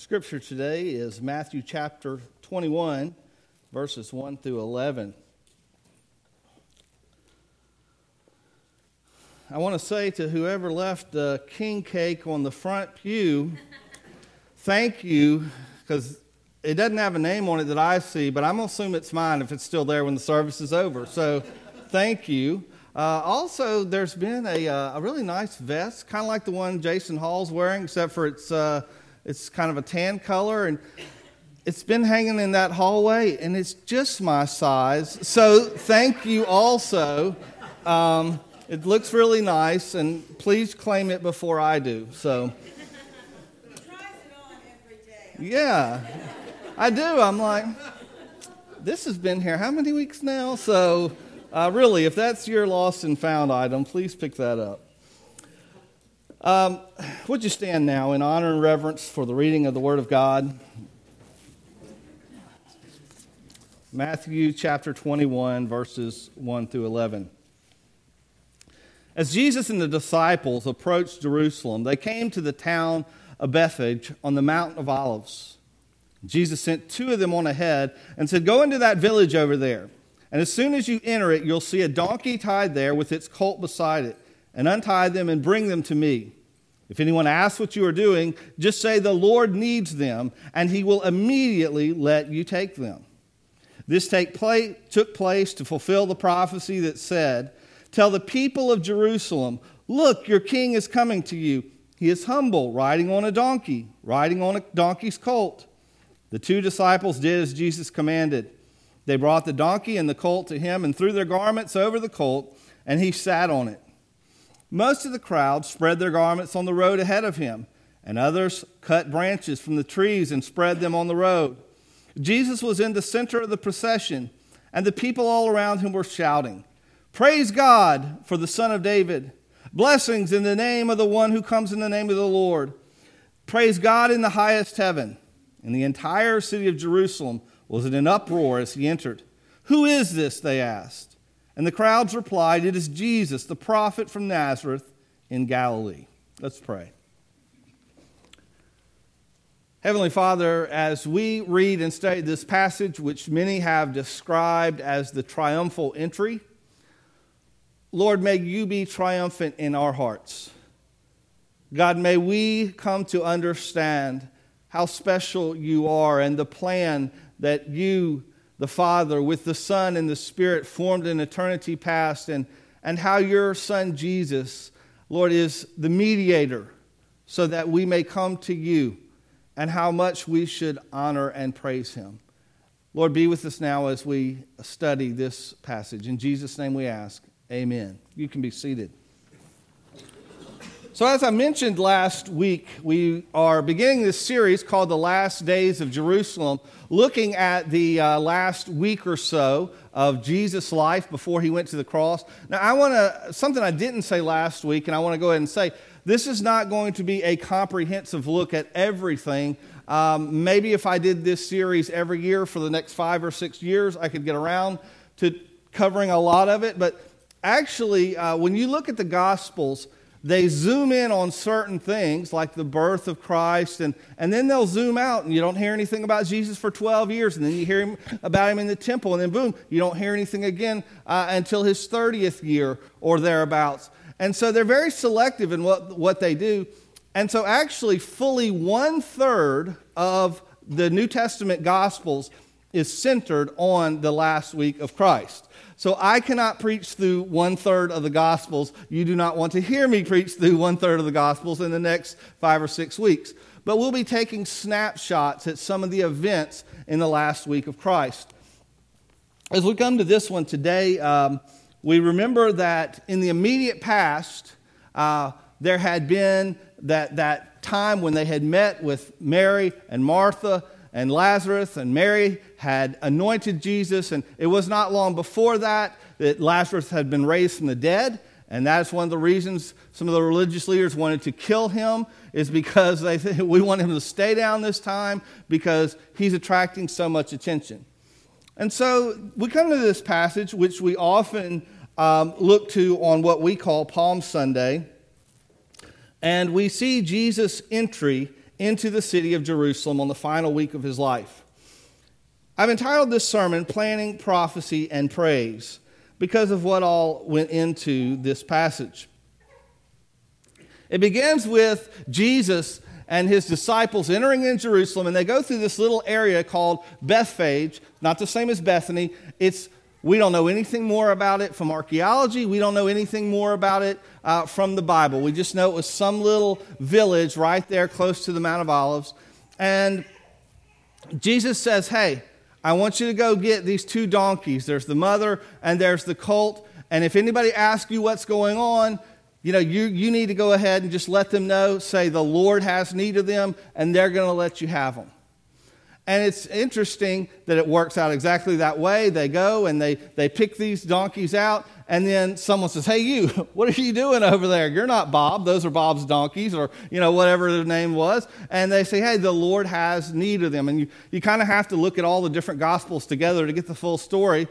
scripture today is Matthew chapter 21, verses 1 through 11. I want to say to whoever left the king cake on the front pew, thank you, because it doesn't have a name on it that I see, but I'm going to assume it's mine if it's still there when the service is over. So thank you. Uh, also, there's been a, uh, a really nice vest, kind of like the one Jason Hall's wearing, except for it's, uh, it's kind of a tan color. And it's been hanging in that hallway, and it's just my size. So thank you also. Um, it looks really nice, and please claim it before I do. So, yeah, I do. I'm like, this has been here how many weeks now? So, uh, really, if that's your lost and found item, please pick that up. Um, would you stand now in honor and reverence for the reading of the Word of God? Matthew chapter 21, verses 1 through 11. As Jesus and the disciples approached Jerusalem, they came to the town of Bethphage on the Mount of Olives. Jesus sent two of them on ahead and said, Go into that village over there. And as soon as you enter it, you'll see a donkey tied there with its colt beside it, and untie them and bring them to me. If anyone asks what you are doing, just say, The Lord needs them, and he will immediately let you take them. This take place, took place to fulfill the prophecy that said, Tell the people of Jerusalem, Look, your king is coming to you. He is humble, riding on a donkey, riding on a donkey's colt. The two disciples did as Jesus commanded. They brought the donkey and the colt to him and threw their garments over the colt, and he sat on it. Most of the crowd spread their garments on the road ahead of him, and others cut branches from the trees and spread them on the road. Jesus was in the center of the procession, and the people all around him were shouting, Praise God for the Son of David! Blessings in the name of the one who comes in the name of the Lord. Praise God in the highest heaven. And the entire city of Jerusalem was in an uproar as he entered. Who is this? They asked. And the crowds replied, It is Jesus, the prophet from Nazareth in Galilee. Let's pray. Heavenly Father, as we read and study this passage, which many have described as the triumphal entry, Lord, may you be triumphant in our hearts. God, may we come to understand how special you are and the plan that you, the Father, with the Son and the Spirit, formed in eternity past, and, and how your Son Jesus, Lord, is the mediator so that we may come to you, and how much we should honor and praise him. Lord, be with us now as we study this passage. In Jesus' name we ask, Amen. You can be seated. So, as I mentioned last week, we are beginning this series called The Last Days of Jerusalem, looking at the uh, last week or so of Jesus' life before he went to the cross. Now, I want to, something I didn't say last week, and I want to go ahead and say this is not going to be a comprehensive look at everything. Um, maybe if I did this series every year for the next five or six years, I could get around to covering a lot of it. But actually, uh, when you look at the Gospels, they zoom in on certain things like the birth of Christ, and, and then they'll zoom out, and you don't hear anything about Jesus for 12 years, and then you hear him, about him in the temple, and then boom, you don't hear anything again uh, until his 30th year or thereabouts. And so they're very selective in what, what they do. And so, actually, fully one third of the New Testament Gospels is centered on the last week of Christ. So I cannot preach through one third of the Gospels. You do not want to hear me preach through one third of the Gospels in the next five or six weeks. But we'll be taking snapshots at some of the events in the last week of Christ. As we come to this one today, um, we remember that in the immediate past, uh, there had been that, that time when they had met with Mary and Martha and Lazarus, and Mary had anointed Jesus. And it was not long before that that Lazarus had been raised from the dead. And that's one of the reasons some of the religious leaders wanted to kill him, is because they think we want him to stay down this time because he's attracting so much attention. And so we come to this passage, which we often um, look to on what we call Palm Sunday, and we see Jesus' entry into the city of Jerusalem on the final week of his life. I've entitled this sermon Planning, Prophecy, and Praise because of what all went into this passage. It begins with Jesus and his disciples entering in Jerusalem, and they go through this little area called Bethphage, not the same as Bethany. It's we don't know anything more about it from archaeology. We don't know anything more about it uh, from the Bible. We just know it was some little village right there close to the Mount of Olives. And Jesus says, Hey, I want you to go get these two donkeys. There's the mother and there's the colt. And if anybody asks you what's going on, you know, you, you need to go ahead and just let them know, say, the Lord has need of them, and they're going to let you have them. And it's interesting that it works out exactly that way. They go and they, they pick these donkeys out, and then someone says, Hey, you, what are you doing over there? You're not Bob. Those are Bob's donkeys, or, you know, whatever the name was. And they say, Hey, the Lord has need of them. And you, you kind of have to look at all the different gospels together to get the full story.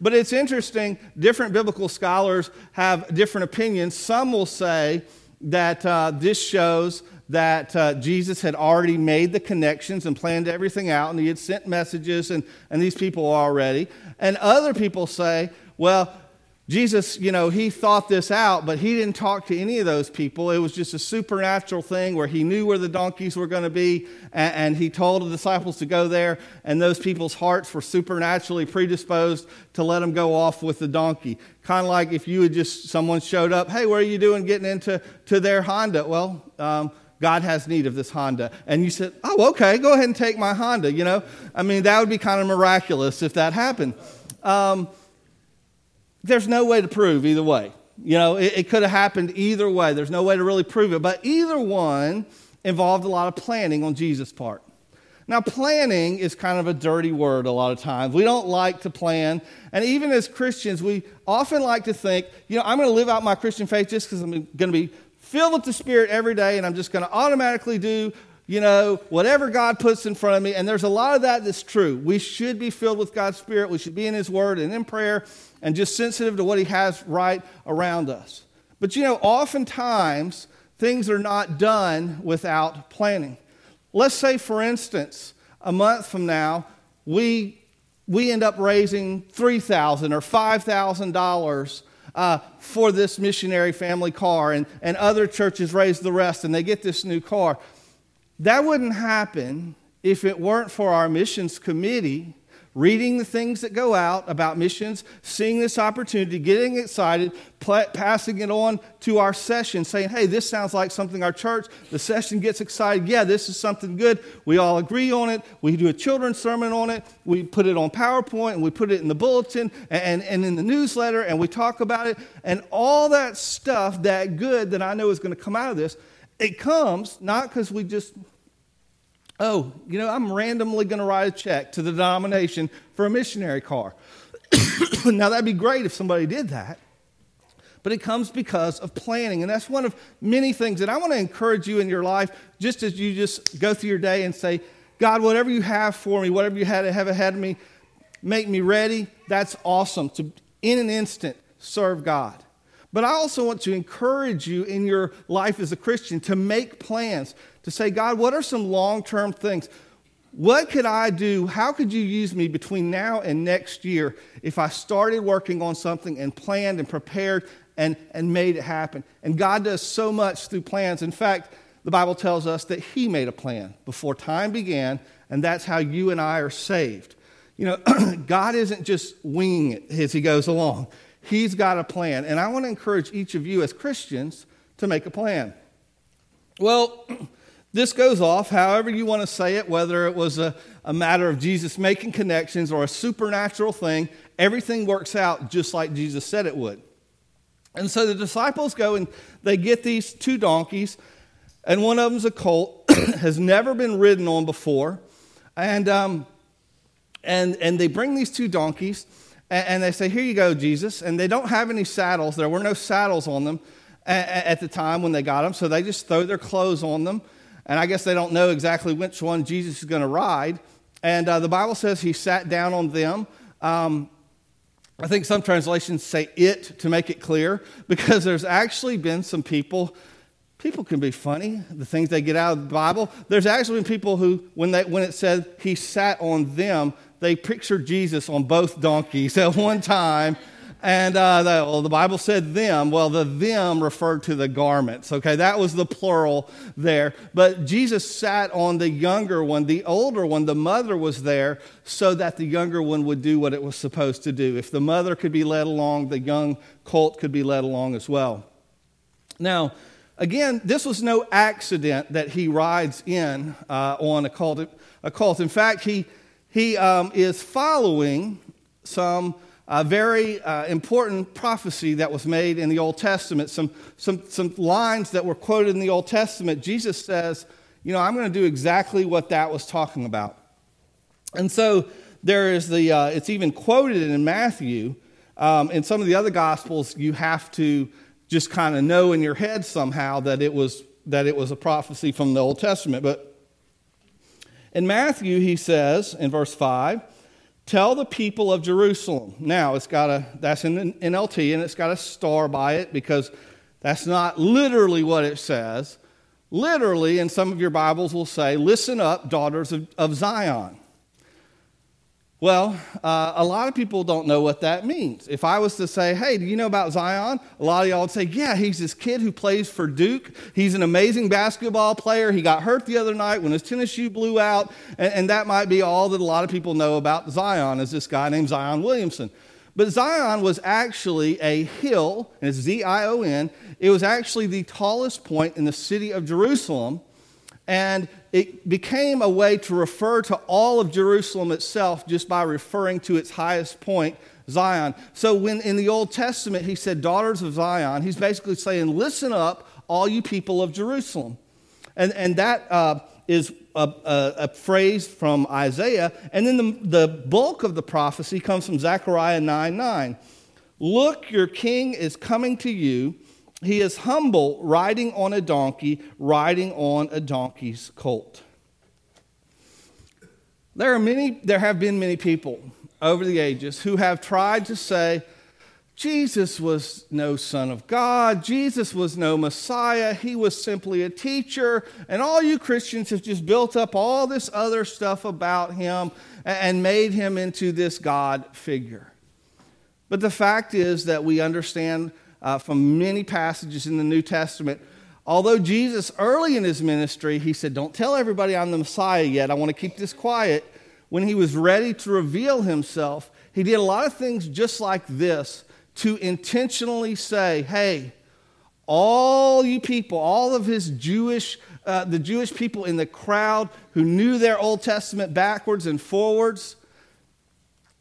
But it's interesting, different biblical scholars have different opinions. Some will say that uh, this shows that uh, Jesus had already made the connections and planned everything out, and he had sent messages, and, and these people already. And other people say, well, Jesus, you know, he thought this out, but he didn't talk to any of those people. It was just a supernatural thing where he knew where the donkeys were going to be, and, and, he told the disciples to go there, and those people's hearts were supernaturally predisposed to let them go off with the donkey. Kind of like if you had just, someone showed up, hey, what are you doing getting into to their Honda? Well, um, God has need of this Honda. And you said, oh, okay, go ahead and take my Honda, you know? I mean, that would be kind of miraculous if that happened. Um, there's no way to prove either way. You know, it, it could have happened either way. There's no way to really prove it. But either one involved a lot of planning on Jesus' part. Now, planning is kind of a dirty word a lot of times. We don't like to plan. And even as Christians, we often like to think, you know, I'm going to live out my Christian faith just because I'm going to be filled with the Spirit every day and I'm just going to automatically do you know, whatever God puts in front of me. And there's a lot of that that's true. We should be filled with God's Spirit. We should be in His Word and in prayer and just sensitive to what He has right around us. But you know, oftentimes things are not done without planning. Let's say, for instance, a month from now, we, we end up raising $3,000 or $5,000 uh, for this missionary family car, and, and other churches raise the rest, and they get this new car. That wouldn't happen if it weren't for our missions committee reading the things that go out about missions, seeing this opportunity, getting excited, pl- passing it on to our session, saying, hey, this sounds like something our church, the session gets excited. Yeah, this is something good. We all agree on it. We do a children's sermon on it. We put it on PowerPoint and we put it in the bulletin and, and in the newsletter and we talk about it. And all that stuff, that good that I know is going to come out of this, it comes not because we just oh, you know, I'm randomly going to write a check to the denomination for a missionary car. now, that'd be great if somebody did that. But it comes because of planning. And that's one of many things that I want to encourage you in your life, just as you just go through your day and say, God, whatever you have for me, whatever you had have ahead of me, make me ready. That's awesome to, in an instant, serve God. But I also want to encourage you in your life as a Christian to make plans, to say, God, what are some long term things? What could I do? How could you use me between now and next year if I started working on something and planned and prepared and, and made it happen? And God does so much through plans. In fact, the Bible tells us that He made a plan before time began, and that's how you and I are saved. You know, God isn't just winging it as He goes along. He's got a plan. And I want to encourage each of you as Christians to make a plan. Well, this goes off however you want to say it, whether it was a, a matter of Jesus making connections or a supernatural thing, everything works out just like Jesus said it would. And so the disciples go and they get these two donkeys, and one of them's a colt, has never been ridden on before. And, um, and, and they bring these two donkeys, and, they say, Here you go, Jesus. And they don't have any saddles. There were no saddles on them at the time when they got them, so they just throw their clothes on them. And I guess they don't know exactly which one Jesus is going to ride. And uh, the Bible says he sat down on them. Um, I think some translations say it to make it clear because there's actually been some people people can be funny, the things they get out of the Bible. There's actually been people who, when, they, when it said he sat on them, they pictured Jesus on both donkeys at one time. And uh, the, well, the Bible said them. Well, the them referred to the garments. Okay, that was the plural there. But Jesus sat on the younger one, the older one. The mother was there so that the younger one would do what it was supposed to do. If the mother could be led along, the young colt could be led along as well. Now, again, this was no accident that he rides in uh, on a colt, a colt. In fact, he, he um, is following some a very uh, important prophecy that was made in the Old Testament, some, some, some lines that were quoted in the Old Testament. Jesus says, You know, I'm going to do exactly what that was talking about. And so there is the, uh, it's even quoted in Matthew. Um, in some of the other Gospels, you have to just kind of know in your head somehow that it was that it was a prophecy from the Old Testament. But in Matthew, he says in verse 5, Tell the people of Jerusalem. Now, it's got a, that's in the NLT, and it's got a star by it because that's not literally what it says. Literally, and some of your Bibles will say, Listen up, daughters of, of Zion. Well, uh, a lot of people don't know what that means. If I was to say, hey, do you know about Zion? A lot of y'all would say, yeah, he's this kid who plays for Duke. He's an amazing basketball player. He got hurt the other night when his tennis shoe blew out. And, and that might be all that a lot of people know about Zion, is this guy named Zion Williamson. But Zion was actually a hill, and it's Z I O N. It was actually the tallest point in the city of Jerusalem. And it became a way to refer to all of Jerusalem itself just by referring to its highest point, Zion. So when in the Old Testament he said, daughters of Zion, he's basically saying, listen up, all you people of Jerusalem. And, and that uh, is a, a, a, phrase from Isaiah. And then the, the bulk of the prophecy comes from Zechariah 9 9. Look, your king is coming to you he is humble, riding on a donkey, riding on a donkey's colt. There are many, there have been many people over the ages who have tried to say, Jesus was no Son of God. Jesus was no Messiah. He was simply a teacher. And all you Christians have just built up all this other stuff about him and made him into this God figure. But the fact is that we understand uh, from many passages in the New Testament. Although Jesus, early in his ministry, he said, Don't tell everybody I'm the Messiah yet. I want to keep this quiet. When he was ready to reveal himself, he did a lot of things just like this to intentionally say, Hey, all you people, all of his Jewish, uh, the Jewish people in the crowd who knew their Old Testament backwards and forwards,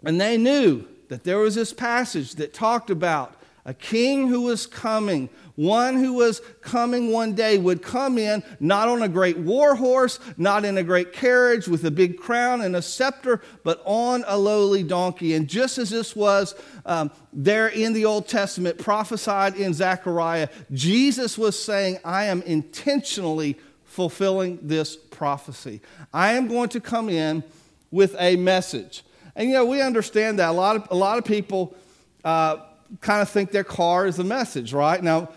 and they knew that there was this passage that talked about a king who was coming, one who was coming one day, would come in not on a great war horse, not in a great carriage with a big crown and a scepter, but on a lowly donkey. And just as this was um, there in the Old Testament, prophesied in Zechariah, Jesus was saying, I am intentionally fulfilling this prophecy. I am going to come in with a message. And you know, we understand that a lot of, a lot of people. Uh, kind of think their car is the message, right? Now,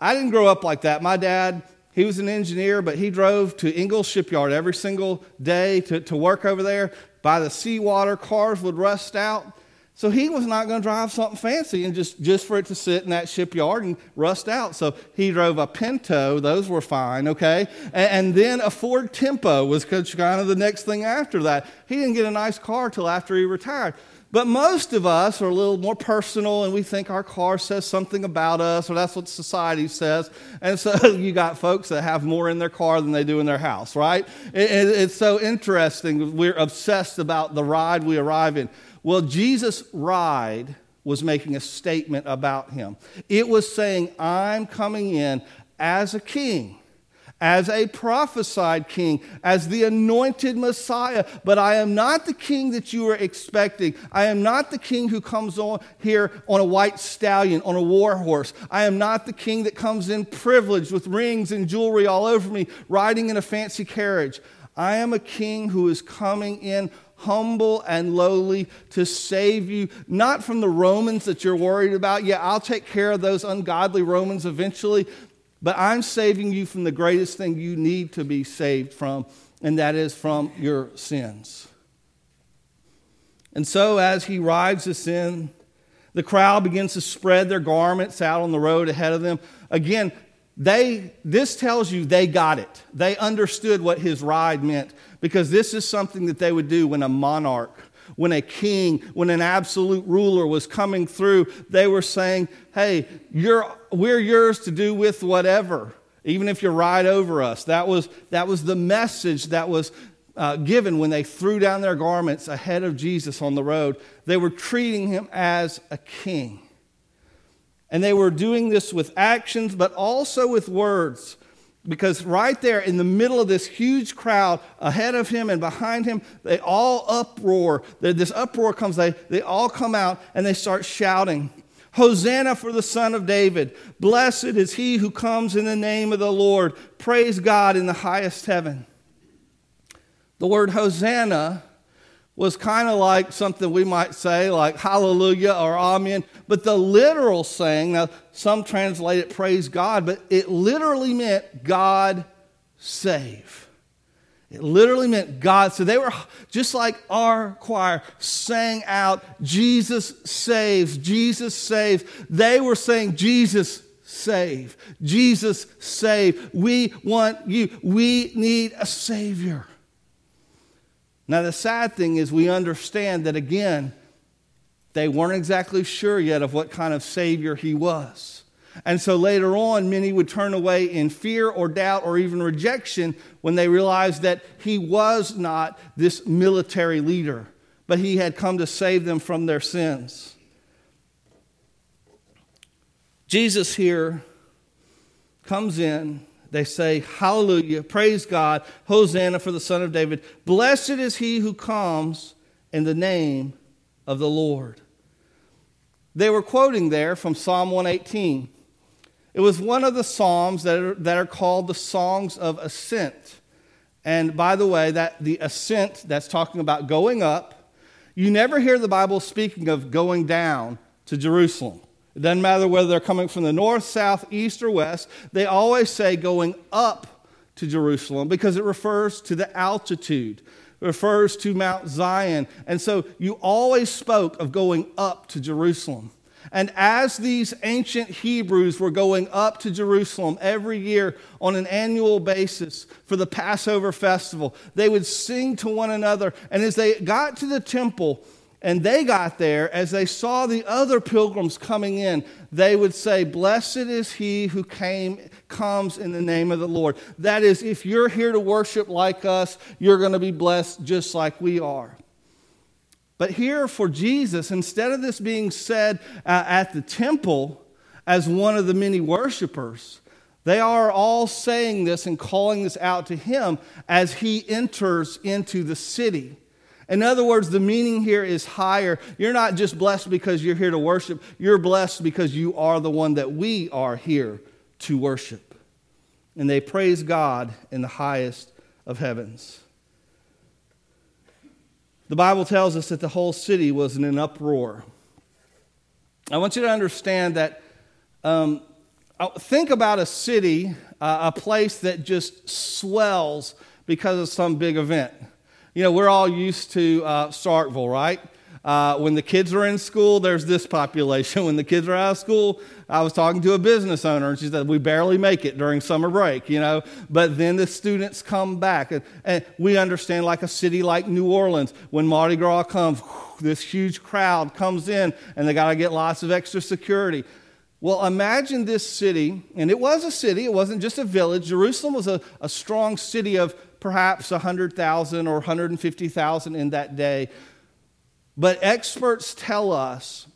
I didn't grow up like that. My dad, he was an engineer, but he drove to Ingalls Shipyard every single day to, to work over there. By the seawater, cars would rust out. So he was not going to drive something fancy and just, just for it to sit in that shipyard and rust out. So he drove a Pinto. Those were fine, okay? And, and then a Ford Tempo was kind of the next thing after that. He didn't get a nice car till after he retired. But most of us are a little more personal and we think our car says something about us, or that's what society says. And so you got folks that have more in their car than they do in their house, right? It, it, it's so interesting. We're obsessed about the ride we arrive in. Well, Jesus' ride was making a statement about him, it was saying, I'm coming in as a king as a prophesied king, as the anointed Messiah. But I am not the king that you are expecting. I am not the king who comes on here on a white stallion, on a war horse. I am not the king that comes in privileged with rings and jewelry all over me, riding in a fancy carriage. I am a king who is coming in humble and lowly to save you, not from the Romans that you're worried about. Yeah, I'll take care of those ungodly Romans eventually, But I'm saving you from the greatest thing you need to be saved from, and that is from your sins. And so, as he rides us in, the crowd begins to spread their garments out on the road ahead of them. Again, they, this tells you they got it. They understood what his ride meant because this is something that they would do when a monarch, when a king, when an absolute ruler was coming through. They were saying, Hey, we're yours to do with whatever, even if you ride over us. That was, that was the message that was uh, given when they threw down their garments ahead of Jesus on the road. They were treating him as a king. And they were doing this with actions, but also with words. Because right there in the middle of this huge crowd, ahead of him and behind him, they all uproar. This uproar comes, they, they all come out and they start shouting, Hosanna for the Son of David. Blessed is he who comes in the name of the Lord. Praise God in the highest heaven. The word Hosanna was kind of like something we might say, like hallelujah or amen. But the literal saying, now some translate it praise God, but it literally meant God save. It literally meant God. So they were just like our choir sang out, Jesus saves, Jesus saves. They were saying, Jesus save, Jesus save. We want you. We need a Savior. Now, the sad thing is, we understand that again, they weren't exactly sure yet of what kind of Savior he was. And so later on, many would turn away in fear or doubt or even rejection when they realized that he was not this military leader, but he had come to save them from their sins. Jesus here comes in they say, Hallelujah, praise God, Hosanna for the Son of David. Blessed is he who comes in the name of the Lord. They were quoting there from Psalm 118. It was one of the Psalms that are, that are called the Songs of Ascent. And by the way, that the ascent, that's talking about going up. You never hear the Bible speaking of going down to Jerusalem. It doesn't matter whether they're coming from the north, south, east, or west. They always say going up to Jerusalem because it refers to the altitude, it refers to Mount Zion. And so you always spoke of going up to Jerusalem. And as these ancient Hebrews were going up to Jerusalem every year on an annual basis for the Passover festival, they would sing to one another. And as they got to the temple, and they got there, as they saw the other pilgrims coming in, they would say, Blessed is he who came, comes in the name of the Lord. That is, if you're here to worship like us, you're going to be blessed just like we are. But here for Jesus, instead of this being said uh, at the temple as one of the many worshipers, they are all saying this and calling this out to him as he enters into the city. In other words, the meaning here is higher. You're not just blessed because you're here to worship, you're blessed because you are the one that we are here to worship. And they praise God in the highest of heavens. The Bible tells us that the whole city was in an uproar. I want you to understand that. Um, uh, think about a city, uh, a place that just swells because of some big event. You know, we're all used to uh, Starkville, right? Uh, when the kids are in school, there's this population. When the kids are out of school, I was talking to a business owner, and she said, We barely make it during summer break, you know. But then the students come back. And, and we understand, like a city like New Orleans, when Mardi Gras comes, this huge crowd comes in, and they got to get lots of extra security. Well, imagine this city, and it was a city, it wasn't just a village. Jerusalem was a, a strong city of perhaps 100,000 or 150,000 in that day. But experts tell us,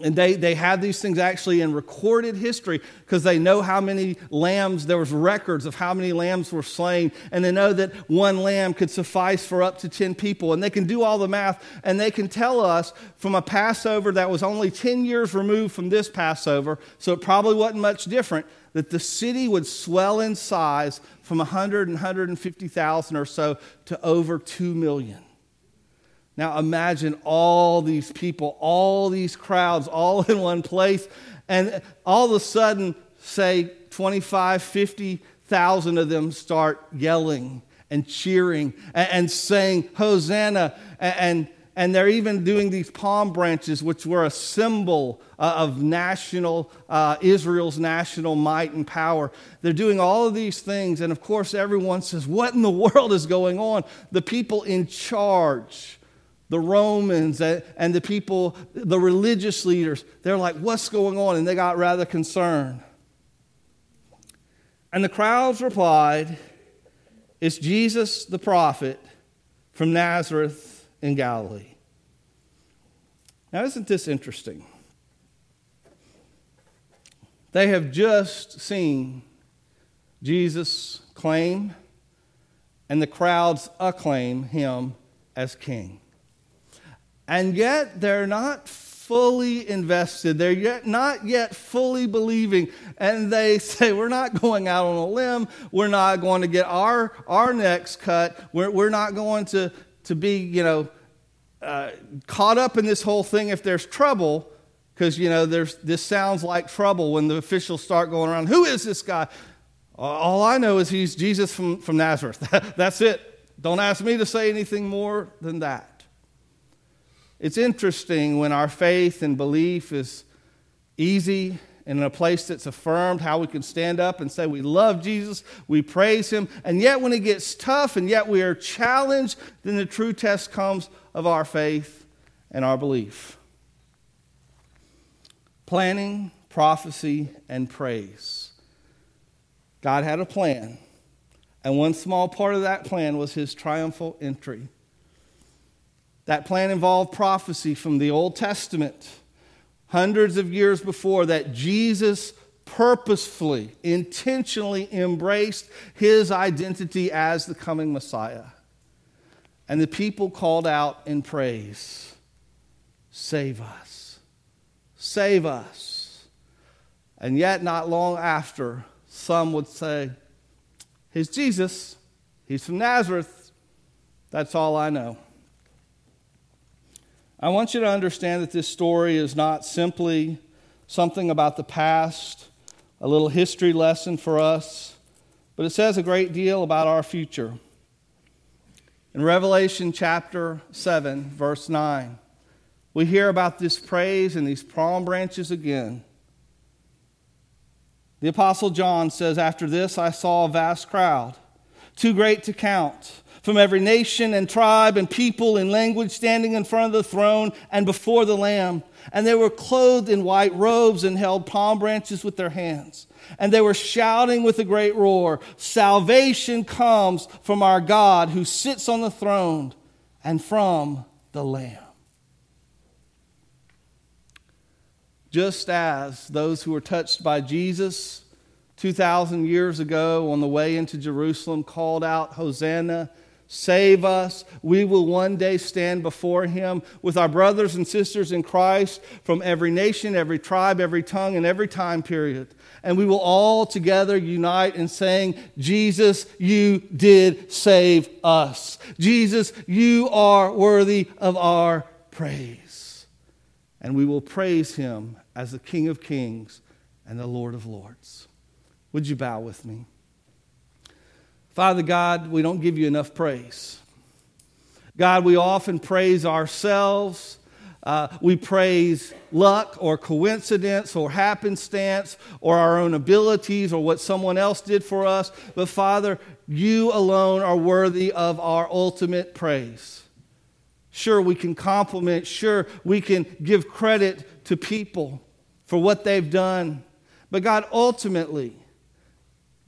and they, they have these things actually in recorded history because they know how many lambs, there was records of how many lambs were slain, and they know that one lamb could suffice for up to 10 people. And they can do all the math, and they can tell us from a Passover that was only 10 years removed from this Passover, so it probably wasn't much different, that the city would swell in size from 100 and 150,000 or so to over 2 million. Now imagine all these people, all these crowds, all in one place, and all of a sudden, say 25, 50,000 of them start yelling and cheering and, and saying, Hosanna. And, and, and, they're even doing these palm branches, which were a symbol uh, of national, uh, Israel's national might and power. They're doing all of these things. And of course, everyone says, What in the world is going on? The people in charge the Romans and the people, the religious leaders, they're like, What's going on? And they got rather concerned. And the crowds replied, It's Jesus the prophet from Nazareth in Galilee. Now, isn't this interesting? They have just seen Jesus claim, and the crowds acclaim him as king. And yet they're not fully invested. They're yet not yet fully believing. And they say, We're not going out on a limb. We're not going to get our, our necks cut. We're, we're not going to, to be, you know, uh, caught up in this whole thing if there's trouble. Because, you know, there's, this sounds like trouble when the officials start going around. Who is this guy? All I know is he's Jesus from, from Nazareth. That's it. Don't ask me to say anything more than that. It's interesting when our faith and belief is easy and in a place that's affirmed, how we can stand up and say we love Jesus, we praise him, and yet when it gets tough and yet we are challenged, then the true test comes of our faith and our belief. Planning, prophecy, and praise. God had a plan, and one small part of that plan was his triumphal entry that plan involved prophecy from the Old Testament, hundreds of years before, that Jesus purposefully, intentionally embraced his identity as the coming Messiah. And the people called out in praise Save us! Save us! And yet, not long after, some would say, He's Jesus. He's from Nazareth. That's all I know. I want you to understand that this story is not simply something about the past, a little history lesson for us, but it says a great deal about our future. In Revelation chapter 7, verse 9, we hear about this praise and these palm branches again. The Apostle John says, After this I saw a vast crowd, too great to count from every nation and tribe and people and language standing in front of the throne and before the Lamb. And they were clothed in white robes and held palm branches with their hands. And they were shouting with a great roar Salvation comes from our God who sits on the throne and from the Lamb. Just as those who were touched by Jesus 2,000 years ago on the way into Jerusalem called out, Hosanna save us. We will one day stand before him with our brothers and sisters in Christ from every nation, every tribe, every tongue, and every time period. And we will all together unite in saying, Jesus, you did save us. Jesus, you are worthy of our praise. And we will praise him as the King of kings and the Lord of lords. Would you bow with me? Father God, we don't give you enough praise. God, we often praise ourselves. Uh, we praise luck or coincidence or happenstance or our own abilities or what someone else did for us. But Father, you alone are worthy of our ultimate praise. Sure, we can compliment. Sure, we can give credit to people for what they've done. But God, ultimately,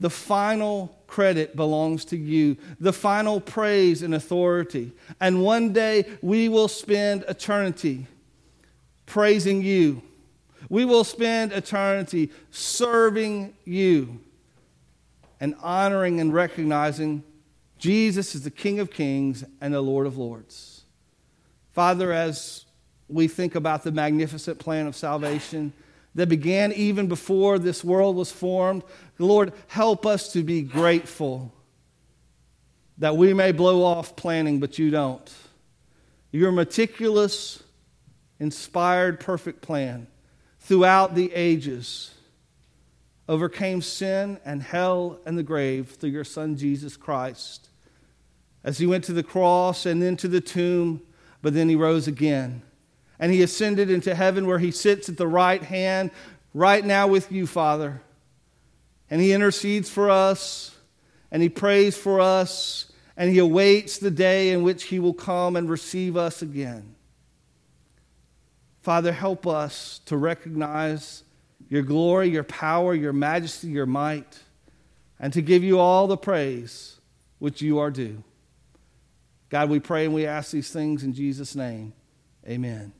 the final credit belongs to you, the final praise and authority. And one day we will spend eternity praising you. We will spend eternity serving you and honoring and recognizing Jesus is the King of Kings and the Lord of Lords. Father, as we think about the magnificent plan of salvation, that began even before this world was formed. Lord, help us to be grateful that we may blow off planning, but you don't. Your meticulous, inspired, perfect plan throughout the ages overcame sin and hell and the grave through your Son, Jesus Christ. As he went to the cross and then to the tomb, but then he rose again. And he ascended into heaven where he sits at the right hand, right now with you, Father. And he intercedes for us, and he prays for us, and he awaits the day in which he will come and receive us again. Father, help us to recognize your glory, your power, your majesty, your might, and to give you all the praise which you are due. God, we pray and we ask these things in Jesus' name. Amen.